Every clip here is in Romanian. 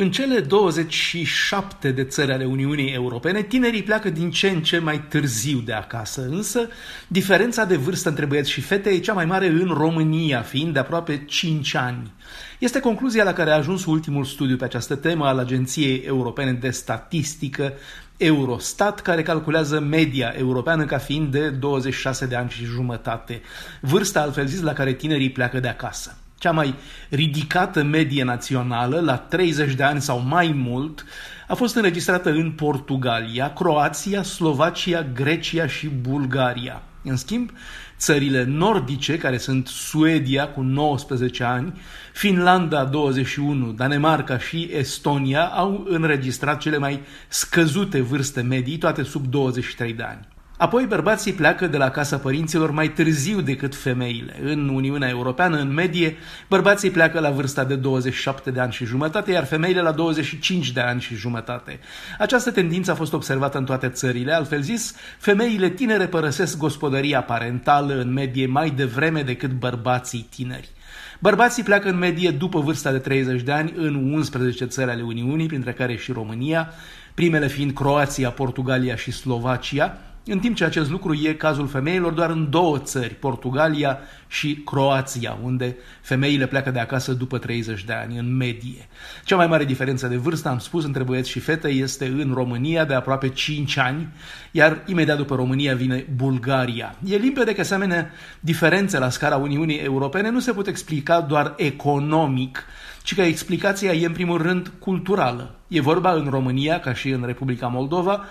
În cele 27 de țări ale Uniunii Europene, tinerii pleacă din ce în ce mai târziu de acasă, însă diferența de vârstă între băieți și fete e cea mai mare în România, fiind de aproape 5 ani. Este concluzia la care a ajuns ultimul studiu pe această temă al Agenției Europene de Statistică, Eurostat, care calculează media europeană ca fiind de 26 de ani și jumătate, vârsta altfel zis la care tinerii pleacă de acasă. Cea mai ridicată medie națională, la 30 de ani sau mai mult, a fost înregistrată în Portugalia, Croația, Slovacia, Grecia și Bulgaria. În schimb, țările nordice, care sunt Suedia cu 19 ani, Finlanda 21, Danemarca și Estonia, au înregistrat cele mai scăzute vârste medii, toate sub 23 de ani. Apoi bărbații pleacă de la casa părinților mai târziu decât femeile. În Uniunea Europeană, în medie, bărbații pleacă la vârsta de 27 de ani și jumătate, iar femeile la 25 de ani și jumătate. Această tendință a fost observată în toate țările, altfel zis, femeile tinere părăsesc gospodăria parentală în medie mai devreme decât bărbații tineri. Bărbații pleacă în medie după vârsta de 30 de ani în 11 țări ale Uniunii, printre care și România, primele fiind Croația, Portugalia și Slovacia, în timp ce acest lucru e cazul femeilor doar în două țări, Portugalia și Croația, unde femeile pleacă de acasă după 30 de ani, în medie. Cea mai mare diferență de vârstă, am spus, între băieți și fete este în România de aproape 5 ani, iar imediat după România vine Bulgaria. E limpede că asemenea diferențe la scara Uniunii Europene nu se pot explica doar economic, ci că explicația e în primul rând culturală. E vorba în România, ca și în Republica Moldova,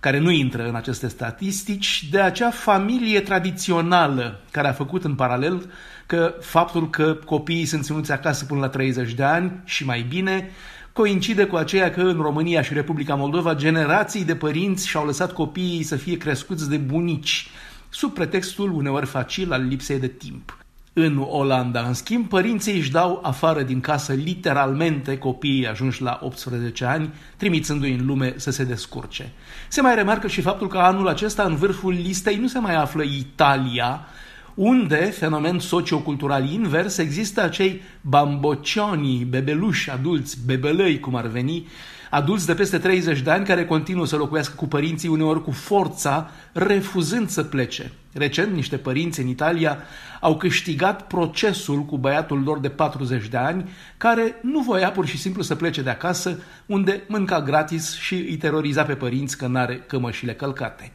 care nu intră în aceste statistici, de acea familie tradițională care a făcut în paralel că faptul că copiii sunt ținuți acasă până la 30 de ani și mai bine, coincide cu aceea că în România și Republica Moldova generații de părinți și-au lăsat copiii să fie crescuți de bunici, sub pretextul uneori facil al lipsei de timp. În Olanda, în schimb, părinții își dau afară din casă literalmente copiii ajunși la 18 ani, trimițându-i în lume să se descurce. Se mai remarcă și faptul că anul acesta în vârful listei nu se mai află Italia, unde, fenomen sociocultural invers, există acei bambocioni, bebeluși adulți, bebelăi, cum ar veni, adulți de peste 30 de ani care continuă să locuiască cu părinții uneori cu forța, refuzând să plece. Recent, niște părinți în Italia au câștigat procesul cu băiatul lor de 40 de ani, care nu voia pur și simplu să plece de acasă, unde mânca gratis și îi teroriza pe părinți că n-are cămășile călcate.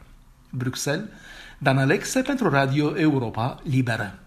Bruxelles, Dan Alexe pentru Radio Europa Liberă.